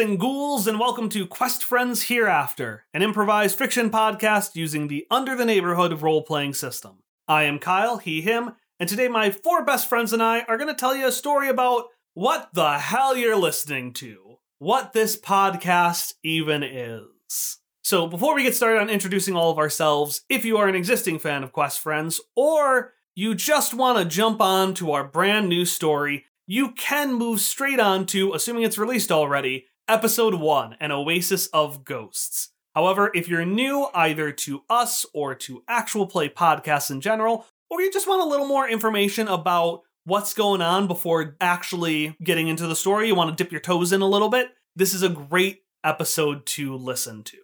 And ghouls, and welcome to Quest Friends Hereafter, an improvised fiction podcast using the Under the Neighborhood role playing system. I am Kyle, he, him, and today my four best friends and I are going to tell you a story about what the hell you're listening to, what this podcast even is. So, before we get started on introducing all of ourselves, if you are an existing fan of Quest Friends, or you just want to jump on to our brand new story, you can move straight on to, assuming it's released already, episode 1 An Oasis of Ghosts. However, if you're new either to us or to actual play podcasts in general, or you just want a little more information about what's going on before actually getting into the story, you want to dip your toes in a little bit, this is a great episode to listen to.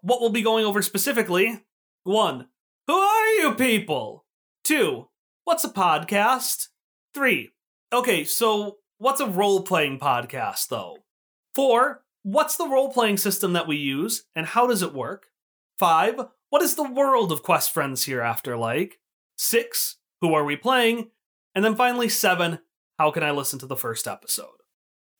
What we'll be going over specifically 1. Who are you people? 2. What's a podcast? 3. Okay, so what's a role playing podcast, though? Four, what's the role playing system that we use and how does it work? Five, what is the world of Quest Friends Hereafter like? Six, who are we playing? And then finally, seven, how can I listen to the first episode?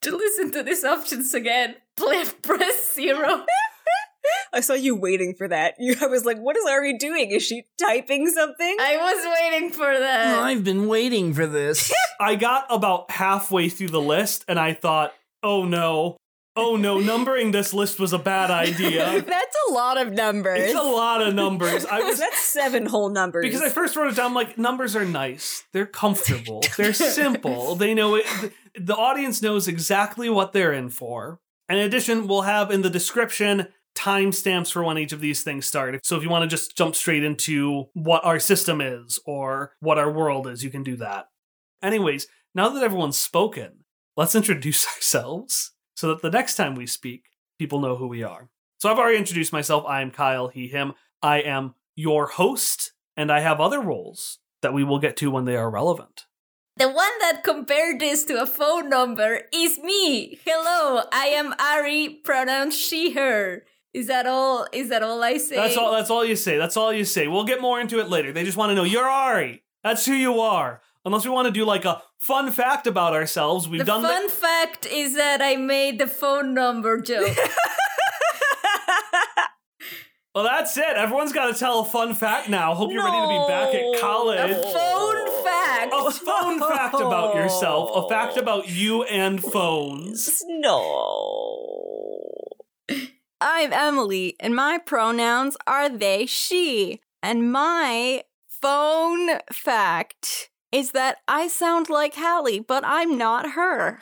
To listen to these options again, please press zero. I saw you waiting for that. You, I was like, what is Ari doing? Is she typing something? I was waiting for that. Oh, I've been waiting for this. I got about halfway through the list and I thought, oh no, oh no, numbering this list was a bad idea. That's a lot of numbers. It's a lot of numbers. I was That's seven whole numbers. because I first wrote it down like numbers are nice. They're comfortable. They're simple. They know it. The audience knows exactly what they're in for. And in addition, we'll have in the description timestamps for when each of these things start. So if you want to just jump straight into what our system is or what our world is, you can do that. Anyways, now that everyone's spoken, let's introduce ourselves so that the next time we speak, people know who we are. So I've already introduced myself. I am Kyle, he, him. I am your host, and I have other roles that we will get to when they are relevant. The one that compared this to a phone number is me. Hello, I am Ari, pronouns she, her. Is that all? Is that all I say? That's all. That's all you say. That's all you say. We'll get more into it later. They just want to know you're Ari. That's who you are. Unless we want to do like a fun fact about ourselves, we've done the done fun fact is that I made the phone number joke. Well, that's it. Everyone's got to tell a fun fact now. Hope you're ready to be back at college. a phone fact. A phone fact about yourself. A fact about you and phones. no. I'm Emily, and my pronouns are they, she. And my phone fact is that I sound like Hallie, but I'm not her.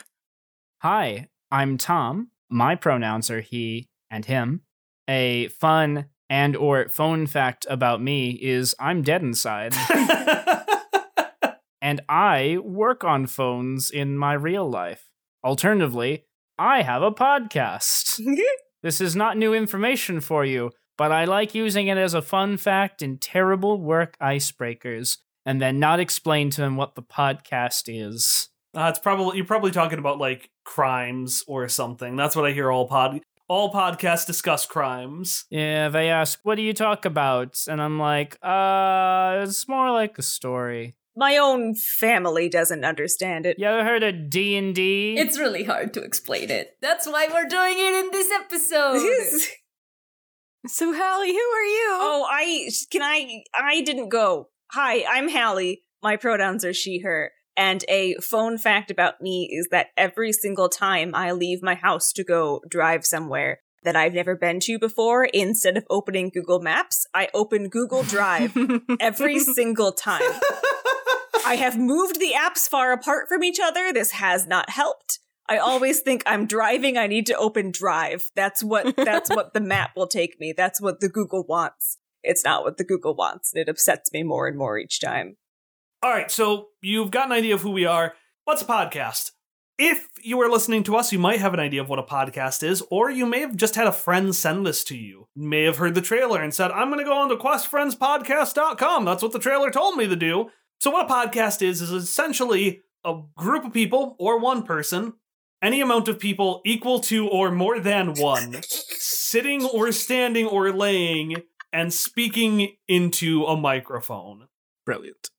Hi, I'm Tom. My pronouns are he and him. A fun and or phone fact about me is I'm dead inside. and I work on phones in my real life. Alternatively, I have a podcast. This is not new information for you, but I like using it as a fun fact in terrible work icebreakers, and then not explain to them what the podcast is. Uh, it's probably you're probably talking about like crimes or something. That's what I hear all pod all podcasts discuss crimes. Yeah, they ask, "What do you talk about?" And I'm like, "Uh, it's more like a story." My own family doesn't understand it. You ever heard of D and D? It's really hard to explain it. That's why we're doing it in this episode. So, Hallie, who are you? oh, I can I I didn't go. Hi, I'm Hallie. My pronouns are she, her. And a phone fact about me is that every single time I leave my house to go drive somewhere that I've never been to before, instead of opening Google Maps, I open Google Drive every single time. I have moved the apps far apart from each other. This has not helped. I always think I'm driving. I need to open Drive. That's what that's what the map will take me. That's what the Google wants. It's not what the Google wants. and It upsets me more and more each time. All right, so you've got an idea of who we are. What's a podcast? If you are listening to us, you might have an idea of what a podcast is, or you may have just had a friend send this to you. You may have heard the trailer and said, I'm going to go on to questfriendspodcast.com. That's what the trailer told me to do. So, what a podcast is, is essentially a group of people or one person, any amount of people equal to or more than one, sitting or standing or laying and speaking into a microphone. Brilliant.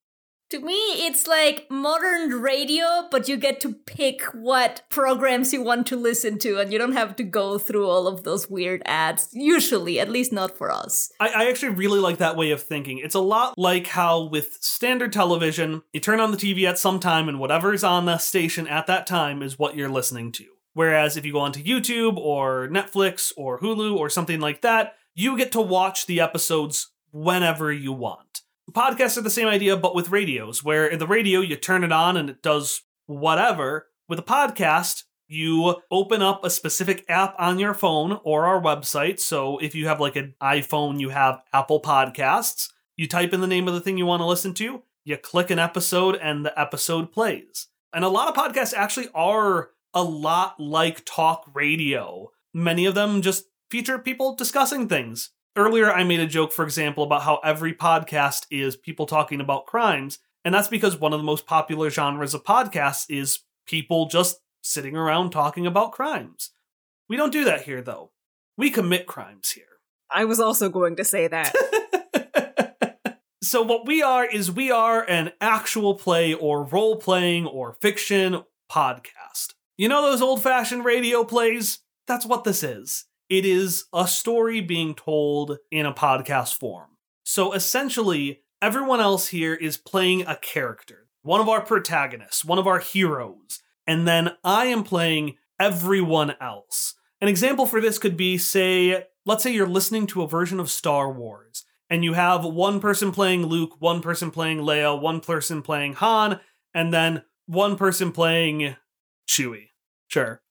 To me, it's like modern radio, but you get to pick what programs you want to listen to, and you don't have to go through all of those weird ads. Usually, at least not for us. I, I actually really like that way of thinking. It's a lot like how with standard television, you turn on the TV at some time, and whatever's on the station at that time is what you're listening to. Whereas if you go onto YouTube or Netflix or Hulu or something like that, you get to watch the episodes whenever you want. Podcasts are the same idea, but with radios, where in the radio you turn it on and it does whatever. With a podcast, you open up a specific app on your phone or our website. So if you have like an iPhone, you have Apple Podcasts. You type in the name of the thing you want to listen to, you click an episode, and the episode plays. And a lot of podcasts actually are a lot like talk radio. Many of them just feature people discussing things. Earlier, I made a joke, for example, about how every podcast is people talking about crimes. And that's because one of the most popular genres of podcasts is people just sitting around talking about crimes. We don't do that here, though. We commit crimes here. I was also going to say that. so, what we are is we are an actual play or role playing or fiction podcast. You know those old fashioned radio plays? That's what this is. It is a story being told in a podcast form. So essentially, everyone else here is playing a character, one of our protagonists, one of our heroes, and then I am playing everyone else. An example for this could be say, let's say you're listening to a version of Star Wars, and you have one person playing Luke, one person playing Leia, one person playing Han, and then one person playing Chewie. Sure.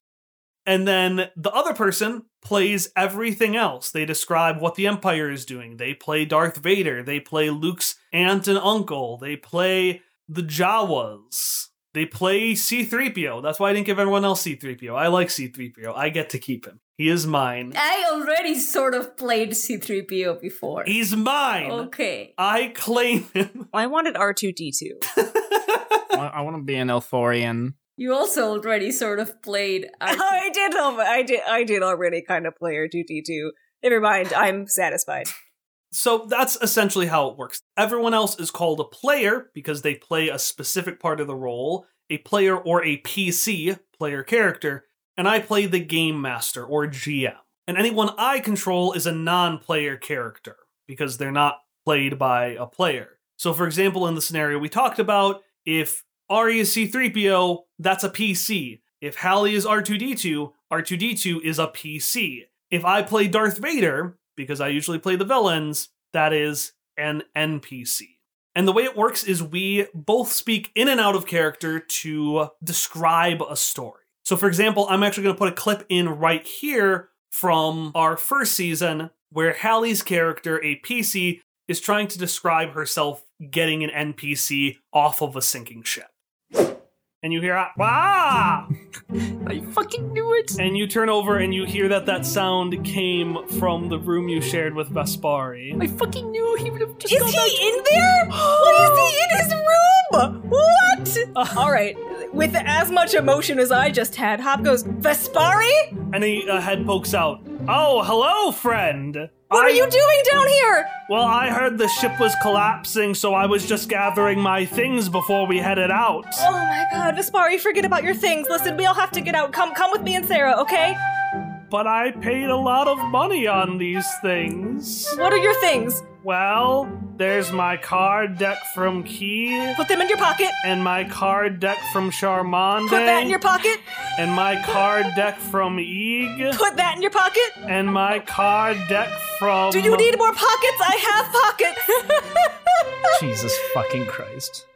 And then the other person plays everything else. They describe what the Empire is doing. They play Darth Vader. They play Luke's aunt and uncle. They play the Jawas. They play C3PO. That's why I didn't give everyone else C3PO. I like C3PO. I get to keep him. He is mine. I already sort of played C3PO before. He's mine. Okay. I claim him. I wanted R2D2. I, I want to be an Elthorian. You also already sort of played. R2- I did. I did. I did already kind of play R2D2. Never mind. I'm satisfied. So that's essentially how it works. Everyone else is called a player because they play a specific part of the role, a player or a PC, player character, and I play the game master or GM. And anyone I control is a non player character because they're not played by a player. So, for example, in the scenario we talked about, if Ari is C3PO, that's a PC. If Hallie is R2D2, R2D2 is a PC. If I play Darth Vader, because I usually play the villains, that is an NPC. And the way it works is we both speak in and out of character to describe a story. So, for example, I'm actually going to put a clip in right here from our first season where Hallie's character, a PC, is trying to describe herself getting an NPC off of a sinking ship. And you hear, ah! I fucking knew it. And you turn over and you hear that that sound came from the room you shared with Vespari. I fucking knew he would have just. Is gone he back to- in there? What is he in his room? What? All right. With as much emotion as I just had, Hop goes, Vespari? And a uh, head pokes out. Oh, hello, friend. What I- are you doing down here? Well, I heard the ship was collapsing, so I was just gathering my things before we headed out. Oh my god, Vespari, forget about your things. Listen, we all have to get out. Come come with me and Sarah, okay? But I paid a lot of money on these things. What are your things? Well, there's my card deck from Key, Put them in your pocket. and my card deck from Charmande, Put that in your pocket. and my card deck from Eeg, Put that in your pocket. and my card deck from. Do you need more pockets? I have pockets. Jesus fucking Christ.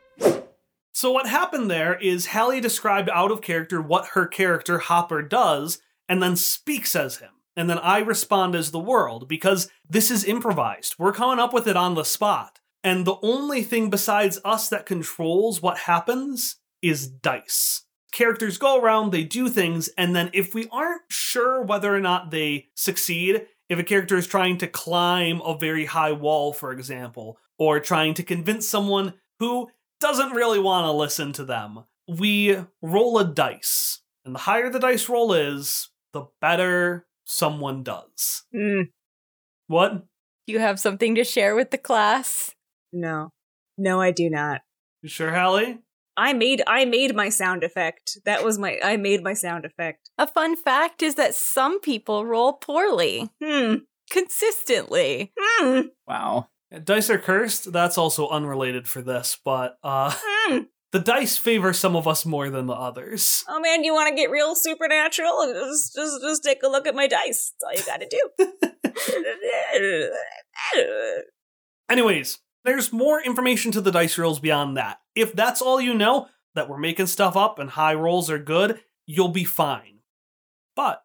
So what happened there is Hallie described out of character what her character Hopper does, and then speaks as him. And then I respond as the world because this is improvised. We're coming up with it on the spot. And the only thing besides us that controls what happens is dice. Characters go around, they do things, and then if we aren't sure whether or not they succeed, if a character is trying to climb a very high wall, for example, or trying to convince someone who doesn't really want to listen to them, we roll a dice. And the higher the dice roll is, the better someone does. Hmm, What? You have something to share with the class? no. No, I do not. You sure, Hallie? I made I made my sound effect. That was my I made my sound effect. A fun fact is that some people roll poorly Hmm. consistently. Hmm. Wow. Dice are cursed. That's also unrelated for this, but uh, Hmm. The dice favor some of us more than the others. Oh man, you want to get real supernatural? Just, just, just take a look at my dice. That's all you got to do. Anyways, there's more information to the dice rolls beyond that. If that's all you know, that we're making stuff up and high rolls are good, you'll be fine. But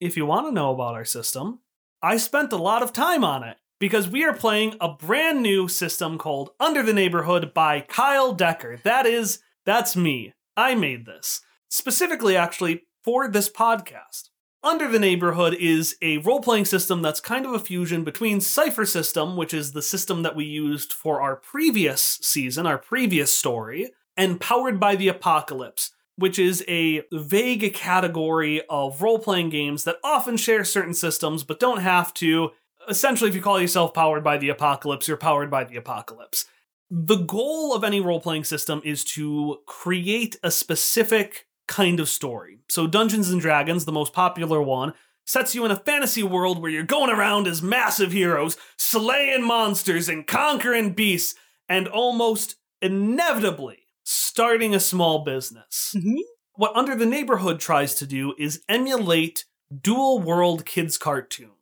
if you want to know about our system, I spent a lot of time on it because we are playing a brand new system called Under the Neighborhood by Kyle Decker. That is, that's me. I made this. Specifically, actually, for this podcast. Under the Neighborhood is a role playing system that's kind of a fusion between Cypher System, which is the system that we used for our previous season, our previous story, and Powered by the Apocalypse, which is a vague category of role playing games that often share certain systems but don't have to. Essentially, if you call yourself Powered by the Apocalypse, you're Powered by the Apocalypse. The goal of any role playing system is to create a specific kind of story. So, Dungeons and Dragons, the most popular one, sets you in a fantasy world where you're going around as massive heroes, slaying monsters and conquering beasts, and almost inevitably starting a small business. Mhm. What Under the Neighborhood tries to do is emulate dual world kids' cartoons.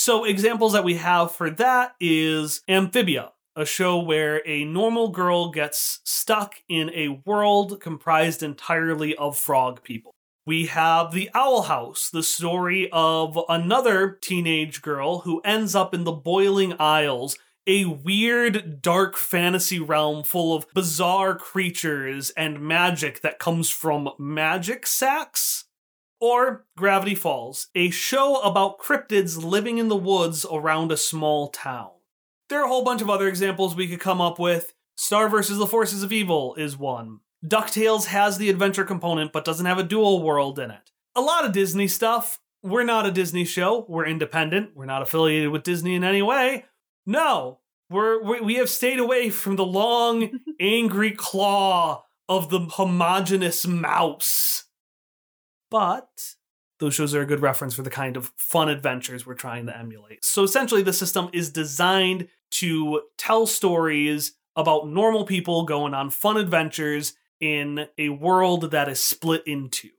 So, examples that we have for that is Amphibia, a show where a normal girl gets stuck in a world comprised entirely of frog people. We have The Owl House, the story of another teenage girl who ends up in the Boiling Isles, a weird, dark fantasy realm full of bizarre creatures and magic that comes from magic sacks. Or Gravity Falls, a show about cryptids living in the woods around a small town. There are a whole bunch of other examples we could come up with. Star vs. the Forces of Evil is one. DuckTales has the adventure component but doesn't have a dual world in it. A lot of Disney stuff. We're not a Disney show. We're independent. We're not affiliated with Disney in any way. No, we're, we we have stayed away from the long, angry claw of the homogenous mouse. But those shows are a good reference for the kind of fun adventures we're trying to emulate. So essentially, the system is designed to tell stories about normal people going on fun adventures in a world that is split in two.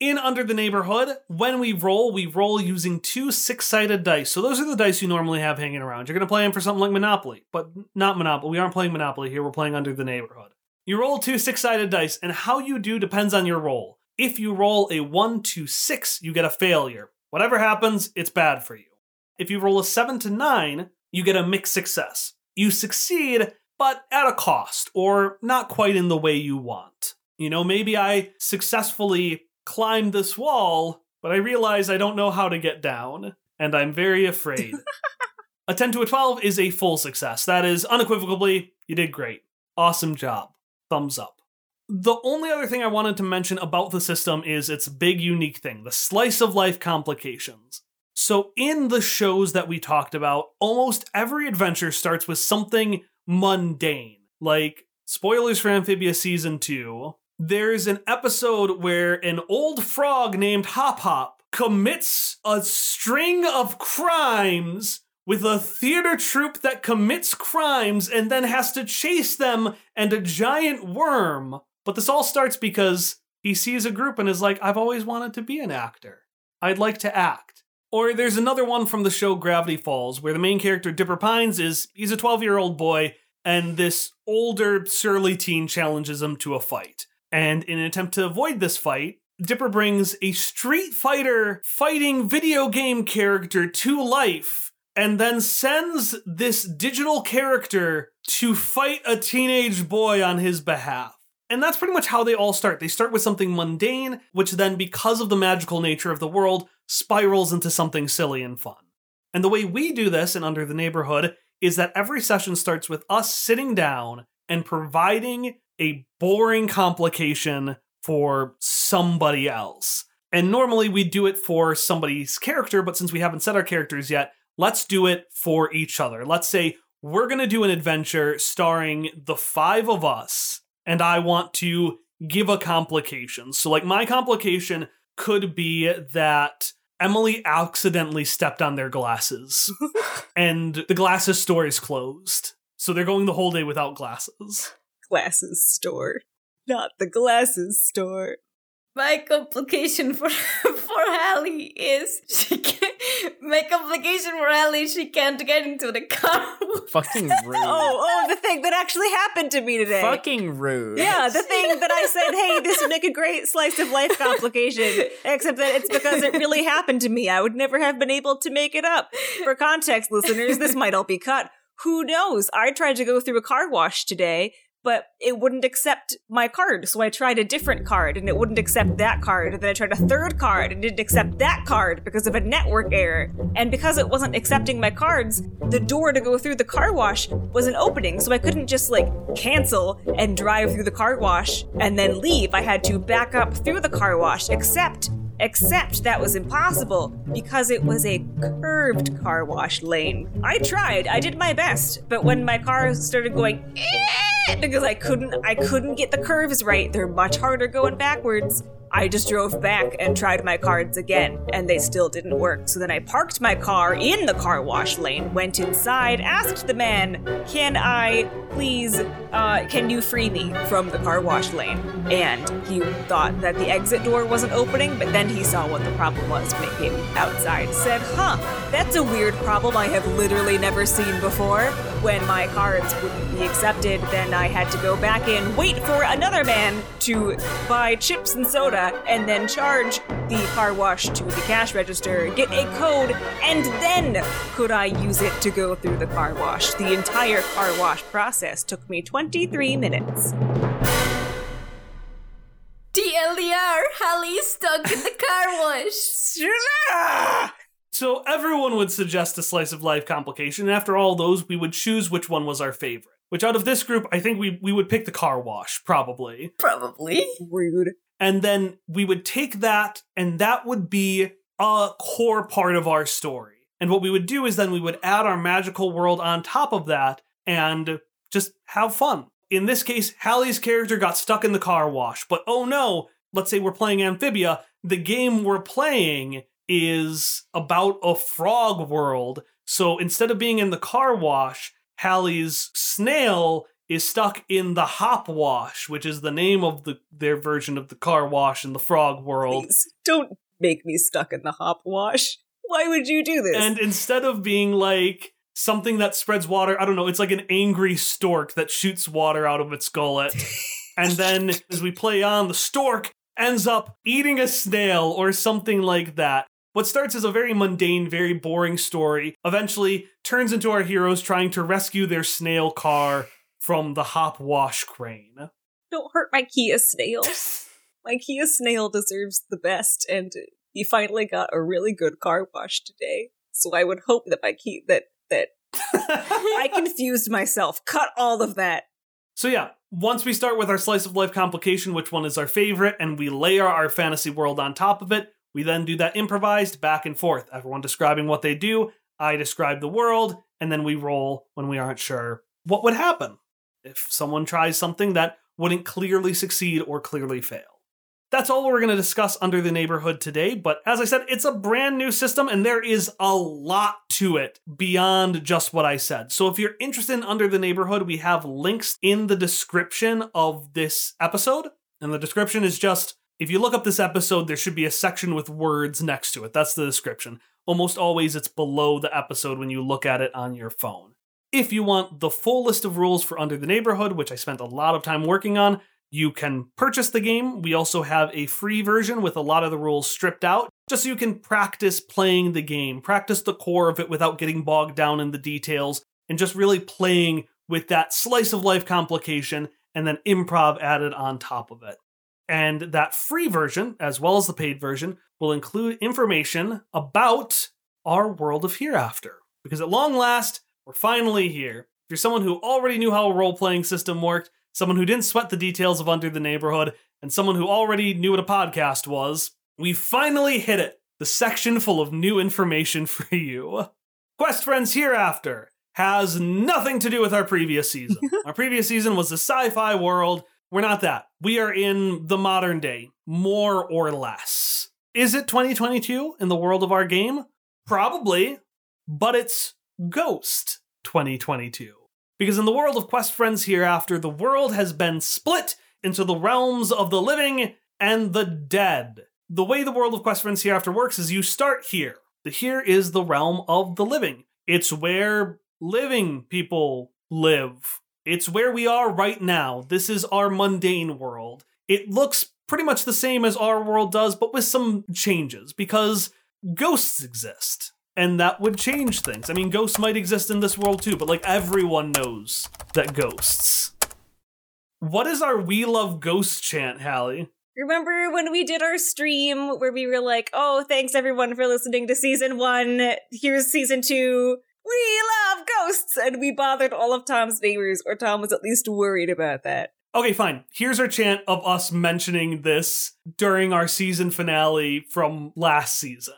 In Under the Neighborhood, when we roll, we roll using two six sided dice. So those are the dice you normally have hanging around. You're going to play them for something like Monopoly, but not Monopoly. We aren't playing Monopoly here, we're playing Under the Neighborhood. You roll two six sided dice, and how you do depends on your roll. If you roll a 1 to 6, you get a failure. Whatever happens, it's bad for you. If you roll a 7 to 9, you get a mixed success. You succeed, but at a cost, or not quite in the way you want. You know, maybe I successfully climbed this wall, but I realize I don't know how to get down, and I'm very afraid. a 10 to a 12 is a full success. That is unequivocally, you did great. Awesome job. Thumbs up. The only other thing I wanted to mention about the system is its big unique thing the slice of life complications. So, in the shows that we talked about, almost every adventure starts with something mundane. Like, spoilers for Amphibia Season 2, there's an episode where an old frog named Hop Hop commits a string of crimes with a theater troupe that commits crimes and then has to chase them and a giant worm. But this all starts because he sees a group and is like, I've always wanted to be an actor. I'd like to act. Or there's another one from the show Gravity Falls where the main character, Dipper Pines, is he's a 12 year old boy and this older, surly teen challenges him to a fight. And in an attempt to avoid this fight, Dipper brings a Street Fighter fighting video game character to life and then sends this digital character to fight a teenage boy on his behalf. And that's pretty much how they all start. They start with something mundane, which then, because of the magical nature of the world, spirals into something silly and fun. And the way we do this in Under the Neighborhood is that every session starts with us sitting down and providing a boring complication for somebody else. And normally we do it for somebody's character, but since we haven't set our characters yet, let's do it for each other. Let's say we're going to do an adventure starring the five of us, and I want to give a complication. So, like, my complication could be that Emily accidentally stepped on their glasses, and the glasses store is closed. So, they're going the whole day without glasses. Glasses store. Not the glasses store. My complication for for Hallie is she can my complication for Hallie she can't get into the car. Fucking rude. Oh, oh, the thing that actually happened to me today. Fucking rude. Yeah, the thing that I said, hey, this would make a great slice of life complication, except that it's because it really happened to me. I would never have been able to make it up. For context, listeners, this might all be cut. Who knows? I tried to go through a car wash today, but it wouldn't accept my card. So I tried a different card and it wouldn't accept that card. And then I tried a third card and didn't accept that card because of a network error. And because it wasn't accepting my cards, the door to go through the car wash wasn't opening. So I couldn't just like cancel and drive through the car wash and then leave. I had to back up through the car wash, except Except that was impossible because it was a curved car wash lane. I tried, I did my best, but when my car started going "Eh," because I couldn't I couldn't get the curves right, they're much harder going backwards. I just drove back and tried my cards again, and they still didn't work. So then I parked my car in the car wash lane, went inside, asked the man, Can I please, uh, can you free me from the car wash lane? And he thought that the exit door wasn't opening, but then he saw what the problem was when it came outside. Said, Huh, that's a weird problem I have literally never seen before. When my cards wouldn't be accepted, then I had to go back in, wait for another man to buy chips and soda and then charge the car wash to the cash register, get a code, and then could I use it to go through the car wash. The entire car wash process took me 23 minutes. TLDR, Hallie's stuck in the car wash. So everyone would suggest a slice of life complication, and after all those, we would choose which one was our favorite. Which out of this group, I think we we would pick the car wash, probably. Probably. Rude. And then we would take that, and that would be a core part of our story. And what we would do is then we would add our magical world on top of that and just have fun. In this case, Hallie's character got stuck in the car wash, but oh no, let's say we're playing Amphibia, the game we're playing is about a frog world. So instead of being in the car wash, Hallie's snail is stuck in the hop wash, which is the name of the their version of the car wash in the frog world. Please don't make me stuck in the hop wash. Why would you do this? And instead of being like something that spreads water, I don't know, it's like an angry stork that shoots water out of its gullet. and then as we play on, the stork ends up eating a snail or something like that. What starts as a very mundane, very boring story eventually turns into our heroes trying to rescue their snail car from the hop wash crane. don't hurt my Kia snail. my Kia snail deserves the best, and he finally got a really good car wash today. So I would hope that my Kia that that I confused myself. Cut all of that. So yeah, once we start with our slice of life complication, which one is our favorite, and we layer our fantasy world on top of it, we then do that improvised back and forth. Everyone describing what they do, I describe the world, and then we roll when we aren't sure what would happen if someone tries something that wouldn't clearly succeed or clearly fail. That's all we're going to discuss under the neighborhood today, but as I said, it's a brand new system and there is a lot to it beyond just what I said. So if you're interested in Under the Neighborhood, we have links in the description of this episode. And the description is just if you look up this episode, there should be a section with words next to it. That's the description. Almost always it's below the episode when you look at it on your phone. If you want the full list of rules for Under the Neighborhood, which I spent a lot of time working on, you can purchase the game. We also have a free version with a lot of the rules stripped out, just so you can practice playing the game, practice the core of it without getting bogged down in the details, and just really playing with that slice of life complication and then improv added on top of it. And that free version, as well as the paid version, will include information about our world of hereafter. Because at long last, we're finally here. If you're someone who already knew how a role playing system worked, someone who didn't sweat the details of Under the Neighborhood, and someone who already knew what a podcast was, we finally hit it the section full of new information for you. Quest Friends Hereafter has nothing to do with our previous season. our previous season was the sci fi world. We're not that. We are in the modern day, more or less. Is it 2022 in the world of our game? Probably, but it's Ghost 2022. Because in the world of Quest Friends Hereafter, the world has been split into the realms of the living and the dead. The way the world of Quest Friends Hereafter works is you start here. The here is the realm of the living. It's where living people live. It's where we are right now. This is our mundane world. It looks pretty much the same as our world does, but with some changes because ghosts exist. And that would change things. I mean, ghosts might exist in this world too, but like everyone knows that ghosts. What is our We Love Ghosts chant, Hallie? Remember when we did our stream where we were like, oh, thanks everyone for listening to season one. Here's season two. We love ghosts! And we bothered all of Tom's neighbors, or Tom was at least worried about that. Okay, fine. Here's our chant of us mentioning this during our season finale from last season.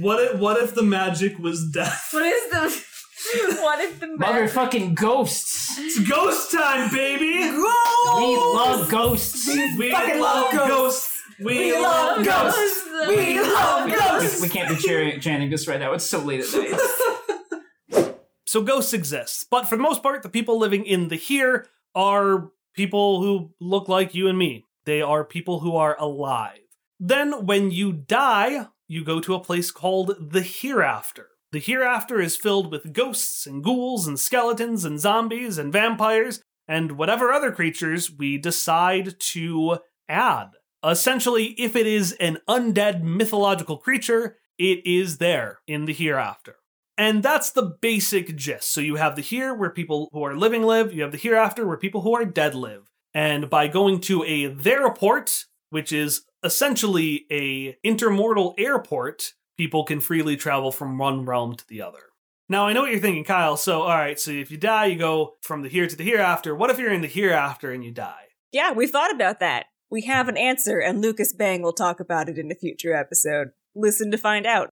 What if, what if the magic was death? What is the what if the magic- Motherfucking ghosts. It's ghost time, baby! We love ghosts. We fucking love ghosts. We, We love love ghosts. We love ghosts. we can't be cheering, chanting this right now. It's so late at night. So ghosts exist, but for the most part, the people living in the here are people who look like you and me. They are people who are alive. Then, when you die, you go to a place called the hereafter. The hereafter is filled with ghosts and ghouls and skeletons and zombies and vampires and whatever other creatures we decide to add. Essentially, if it is an undead mythological creature, it is there in the hereafter. And that's the basic gist. So you have the here where people who are living live, you have the hereafter where people who are dead live. And by going to a theroport, which is essentially a intermortal airport, people can freely travel from one realm to the other. Now I know what you're thinking, Kyle. So all right, so if you die, you go from the here to the hereafter. What if you're in the hereafter and you die? Yeah, we've thought about that. We have an answer, and Lucas Bang will talk about it in a future episode. Listen to find out.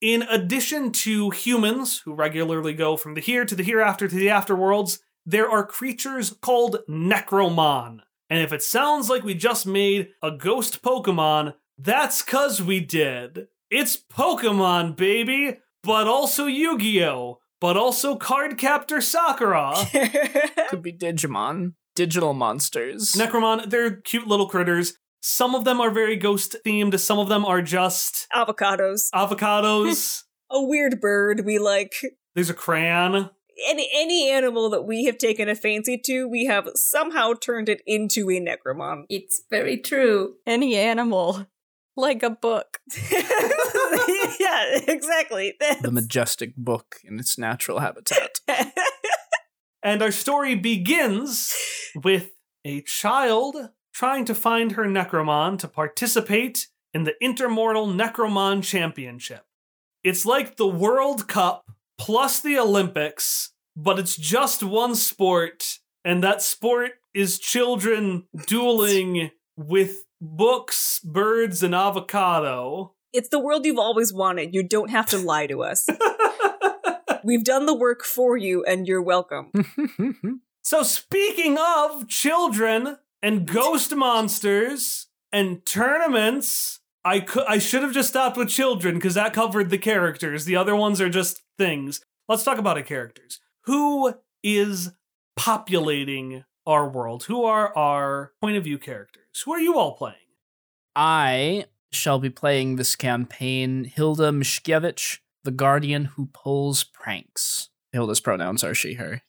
In addition to humans who regularly go from the here to the hereafter to the afterworlds, there are creatures called Necromon. And if it sounds like we just made a ghost Pokemon, that's cuz we did. It's Pokemon, baby, but also Yu Gi Oh! But also Cardcaptor Sakura. Could be Digimon. Digital monsters. Necromon, they're cute little critters. Some of them are very ghost themed, some of them are just Avocados. avocados. A weird bird we like. There's a crayon. Any any animal that we have taken a fancy to, we have somehow turned it into a necromon. It's very true. Any animal, like a book. yeah, exactly. the majestic book in its natural habitat. And our story begins with a child trying to find her Necromon to participate in the Intermortal Necromon Championship. It's like the World Cup plus the Olympics, but it's just one sport, and that sport is children dueling with books, birds, and avocado. it's the world you've always wanted. You don't have to lie to us. We've done the work for you, and you're welcome. So, speaking of children and ghost monsters and tournaments, I could I should have just stopped with children because that covered the characters. The other ones are just things. Let's talk about our characters. Who is populating our world? Who are our point of view characters? Who are you all playing? I shall be playing this campaign Hilda Mishkevich, the guardian who pulls pranks. Hilda's pronouns are she, her.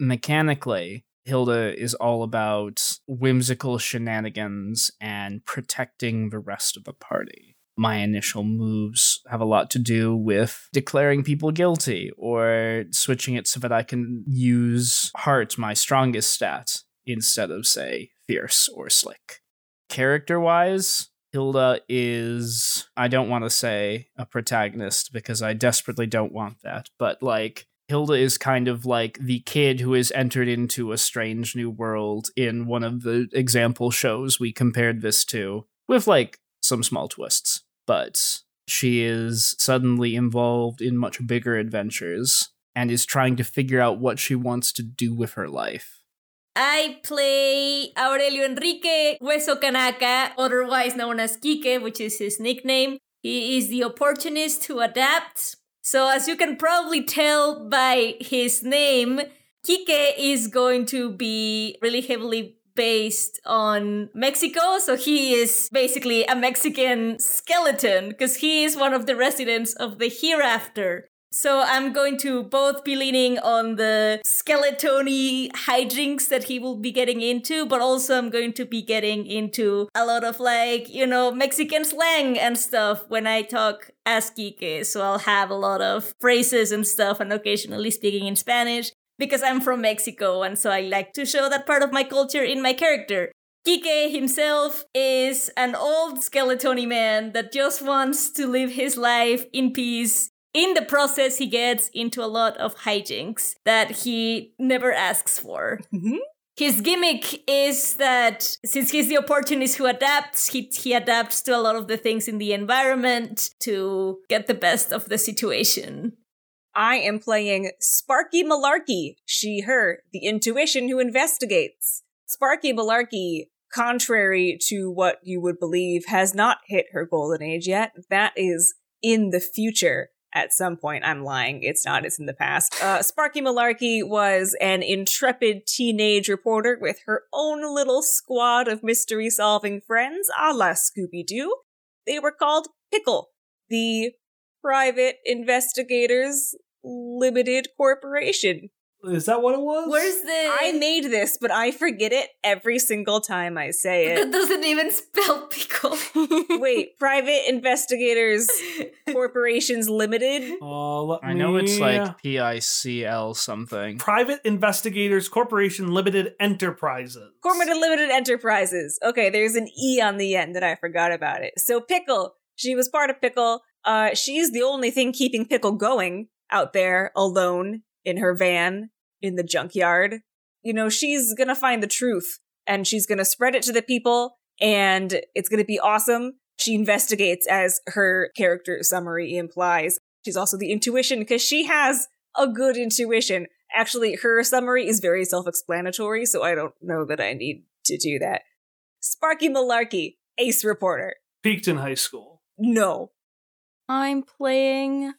Mechanically, Hilda is all about whimsical shenanigans and protecting the rest of the party. My initial moves have a lot to do with declaring people guilty or switching it so that I can use heart, my strongest stat, instead of, say, fierce or slick. Character wise, Hilda is, I don't want to say a protagonist because I desperately don't want that, but like, Hilda is kind of like the kid who has entered into a strange new world in one of the example shows we compared this to, with like some small twists. But she is suddenly involved in much bigger adventures and is trying to figure out what she wants to do with her life. I play Aurelio Enrique Hueso Kanaka, otherwise known as Kike, which is his nickname. He is the opportunist who adapts. So, as you can probably tell by his name, Kike is going to be really heavily based on Mexico. So he is basically a Mexican skeleton because he is one of the residents of the hereafter. So I'm going to both be leaning on the skeletony hijinks that he will be getting into, but also I'm going to be getting into a lot of like, you know, Mexican slang and stuff when I talk as Kike. So I'll have a lot of phrases and stuff and occasionally speaking in Spanish because I'm from Mexico and so I like to show that part of my culture in my character. Kike himself is an old skeletony man that just wants to live his life in peace. In the process, he gets into a lot of hijinks that he never asks for. Mhm. His gimmick is that since he's the opportunist who adapts, he, he adapts to a lot of the things in the environment to get the best of the situation. I am playing Sparky Malarkey, she, her, the intuition who investigates. Sparky Malarkey, contrary to what you would believe, has not hit her golden age yet. That is in the future. At some point, I'm lying. It's not. It's in the past. Uh, Sparky Malarkey was an intrepid teenage reporter with her own little squad of mystery solving friends, a la Scooby Doo. They were called Pickle, the Private Investigators Limited Corporation. Is that what it was? Where's the. I made this, but I forget it every single time I say it. That it. doesn't even spell pickle. Wait, Private Investigators Corporations Limited? Uh, let I know it's like PICL something. Private Investigators Corporation Limited Enterprises. Corporate Limited Enterprises. Okay, there's an E on the end that I forgot about it. So Pickle, she was part of Pickle. Uh, she's the only thing keeping Pickle going out there alone in her van in the junkyard. You know, she's gonna find the truth and she's gonna spread it to the people and it's gonna be awesome. She investigates as her character summary implies. She's also the intuition because she has a good intuition. Actually, her summary is very self explanatory, so I don't know that I need to do that. Sparky Malarkey, ace reporter. Peaked in high school. No. I'm playing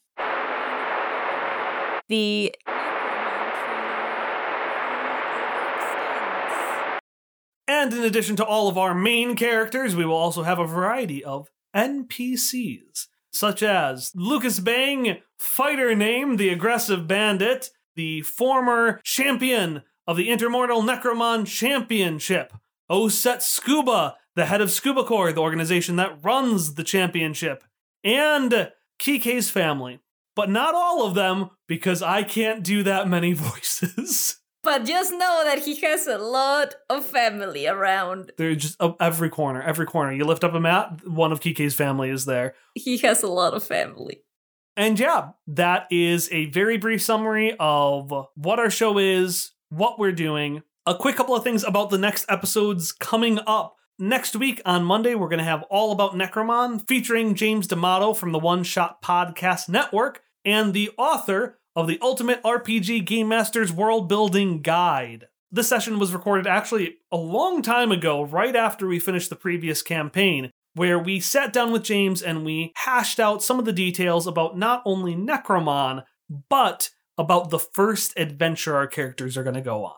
the And in addition to all of our main characters, we will also have a variety of NPCs, such as Lucas Bang, fighter name, the aggressive bandit, the former champion of the Intermortal Necromon Championship, Oset Scuba, the head of Scuba Corps, the organization that runs the championship, and Kike's family. But not all of them, because I can't do that many voices. But just know that he has a lot of family around. They're just oh, every corner, every corner. You lift up a map, one of Kike's family is there. He has a lot of family. And yeah, that is a very brief summary of what our show is, what we're doing. A quick couple of things about the next episodes coming up. Next week on Monday, we're going to have All About Necromon featuring James D'Amato from the One Shot Podcast Network and the author of the Ultimate RPG Game Master's World Building Guide. This session was recorded actually a long time ago, right after we finished the previous campaign, where we sat down with James and we hashed out some of the details about not only Necromon, but about the first adventure our characters are going to go on.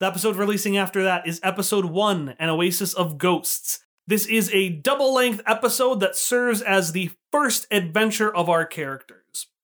The episode releasing after that is episode 1 An Oasis of Ghosts. This is a double length episode that serves as the first adventure of our characters.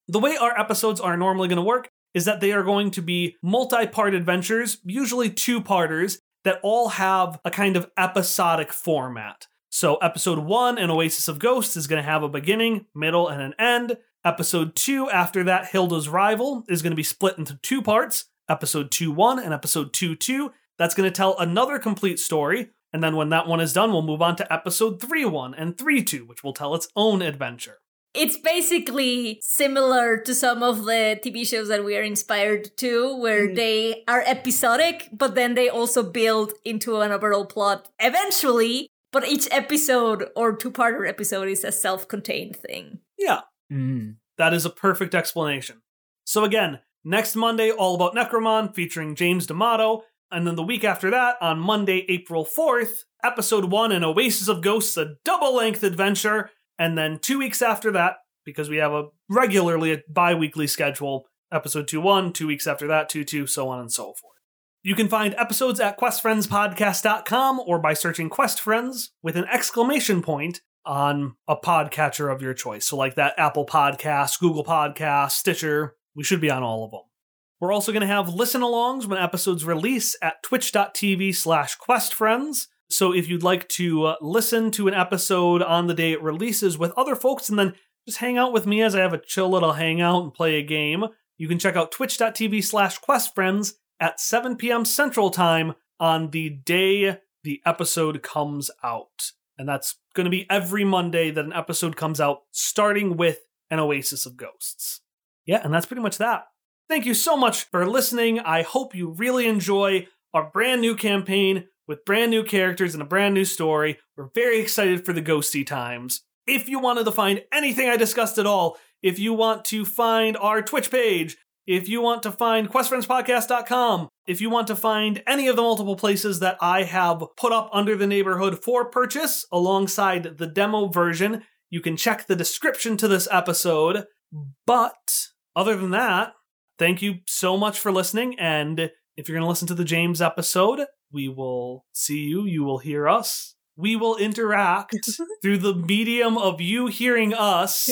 The way our episodes are normally going to work is that they are going to be multi part adventures, usually two parters, that all have a kind of episodic format. So, episode one, An Oasis of Ghosts, is going to have a beginning, middle, and an end. Episode two, after that, Hilda's Rival, is going to be split into two parts episode 2 1 and episode 2 2. That's going to tell another complete story. And then when that one is done, we'll move on to episode 3 1 and 3 2, which will tell its own adventure. It's basically similar to some of the TV shows that we are inspired to, where they are episodic, but then they also build into an overall plot eventually. But each episode or two parter episode is a self contained thing. Yeah, Mm. that is a perfect explanation. So, again, Next Monday, All About Necromon featuring James D'Amato. And then the week after that, on Monday, April 4th, episode one, An Oasis of Ghosts, a double length adventure. And then two weeks after that, because we have a regularly a bi weekly schedule, episode 2 1, two weeks after that, 2 2, so on and so forth. You can find episodes at questfriendspodcast.com or by searching Quest Friends with an exclamation point on a podcatcher of your choice. So, like that Apple Podcast, Google Podcast, Stitcher, we should be on all of them. We're also going to have listen alongs when episodes release at twitch.tv slash questfriends. So if you'd like to uh, listen to an episode on the day it releases with other folks and then just hang out with me as I have a chill little hangout and play a game, you can check out twitch.tv slash questfriends at 7 p.m. Central Time on the day the episode comes out. And that's going to be every Monday that an episode comes out, starting with an Oasis of Ghosts. Yeah, and that's pretty much that. Thank you so much for listening. I hope you really enjoy our brand new campaign with brand new characters and a brand new story. We're very excited for the ghosty times. If you wanted to find anything I discussed at all, if you want to find our Twitch page, if you want to find questfriendspodcast.com, if you want to find any of the multiple places that I have put up under the neighborhood for purchase alongside the demo version, you can check the description to this episode. But other than that, thank you so much for listening. And if you're going to listen to the James episode, we will see you, you will hear us. We will interact through the medium of you hearing us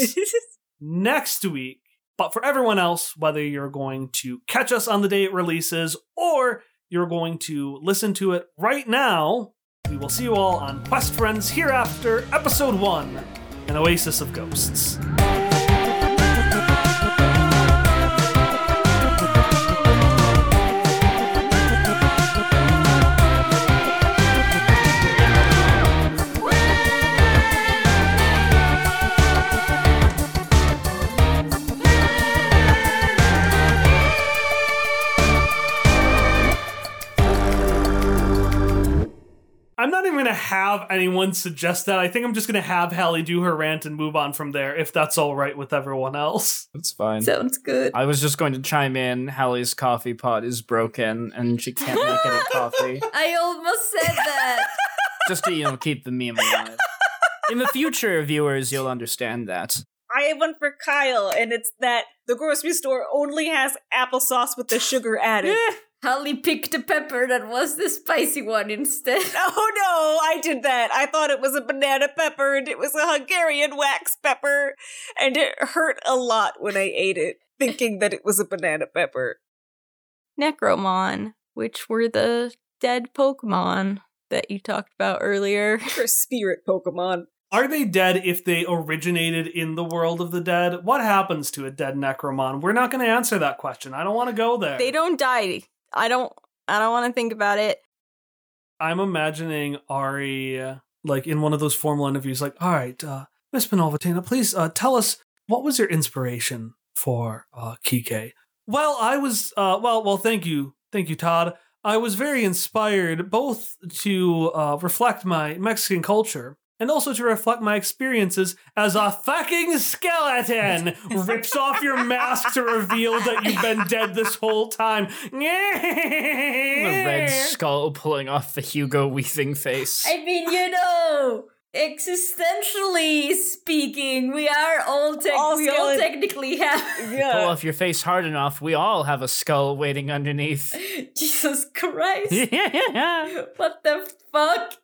next week. But for everyone else, whether you're going to catch us on the day it releases or you're going to listen to it right now, we will see you all on Quest Friends Hereafter, Episode 1 An Oasis of Ghosts. Have anyone suggest that. I think I'm just going to have Hallie do her rant and move on from there, if that's all right with everyone else. That's fine. Sounds good. I was just going to chime in. Hallie's coffee pot is broken and she can't make any coffee. I almost said that. Just to, you know, keep the meme alive. In the future, viewers, you'll understand that. I have one for Kyle, and it's that the grocery store only has applesauce with the sugar added. Holly picked a pepper that was the spicy one instead. Oh no, I did that. I thought it was a banana pepper and it was a Hungarian wax pepper, and it hurt a lot when I ate it, thinking that it was a banana pepper. Necromon, which were the dead Pokemon that you talked about earlier. For spirit Pokemon. Are they dead if they originated in the world of the dead? What happens to a dead Necromon? We're not going to answer that question. I don't want to go there. They don't die. I don't I don't want to think about it. I'm imagining Ari, like in one of those formal interviews, like, all right, uh, Miss Penovatina, please uh, tell us what was your inspiration for uh, Kike? Well, I was, uh, well, well, thank you. Thank you, Todd. I was very inspired both to uh, reflect my Mexican culture and also to reflect my experiences as a fucking skeleton rips off your mask to reveal that you've been dead this whole time. The red skull pulling off the Hugo Weaving face. I mean, you know, existentially speaking, we are all, tech All we all technically have. Pull off your face hard enough, we all have a skull waiting underneath. Jesus Christ. yeah. what the fuck?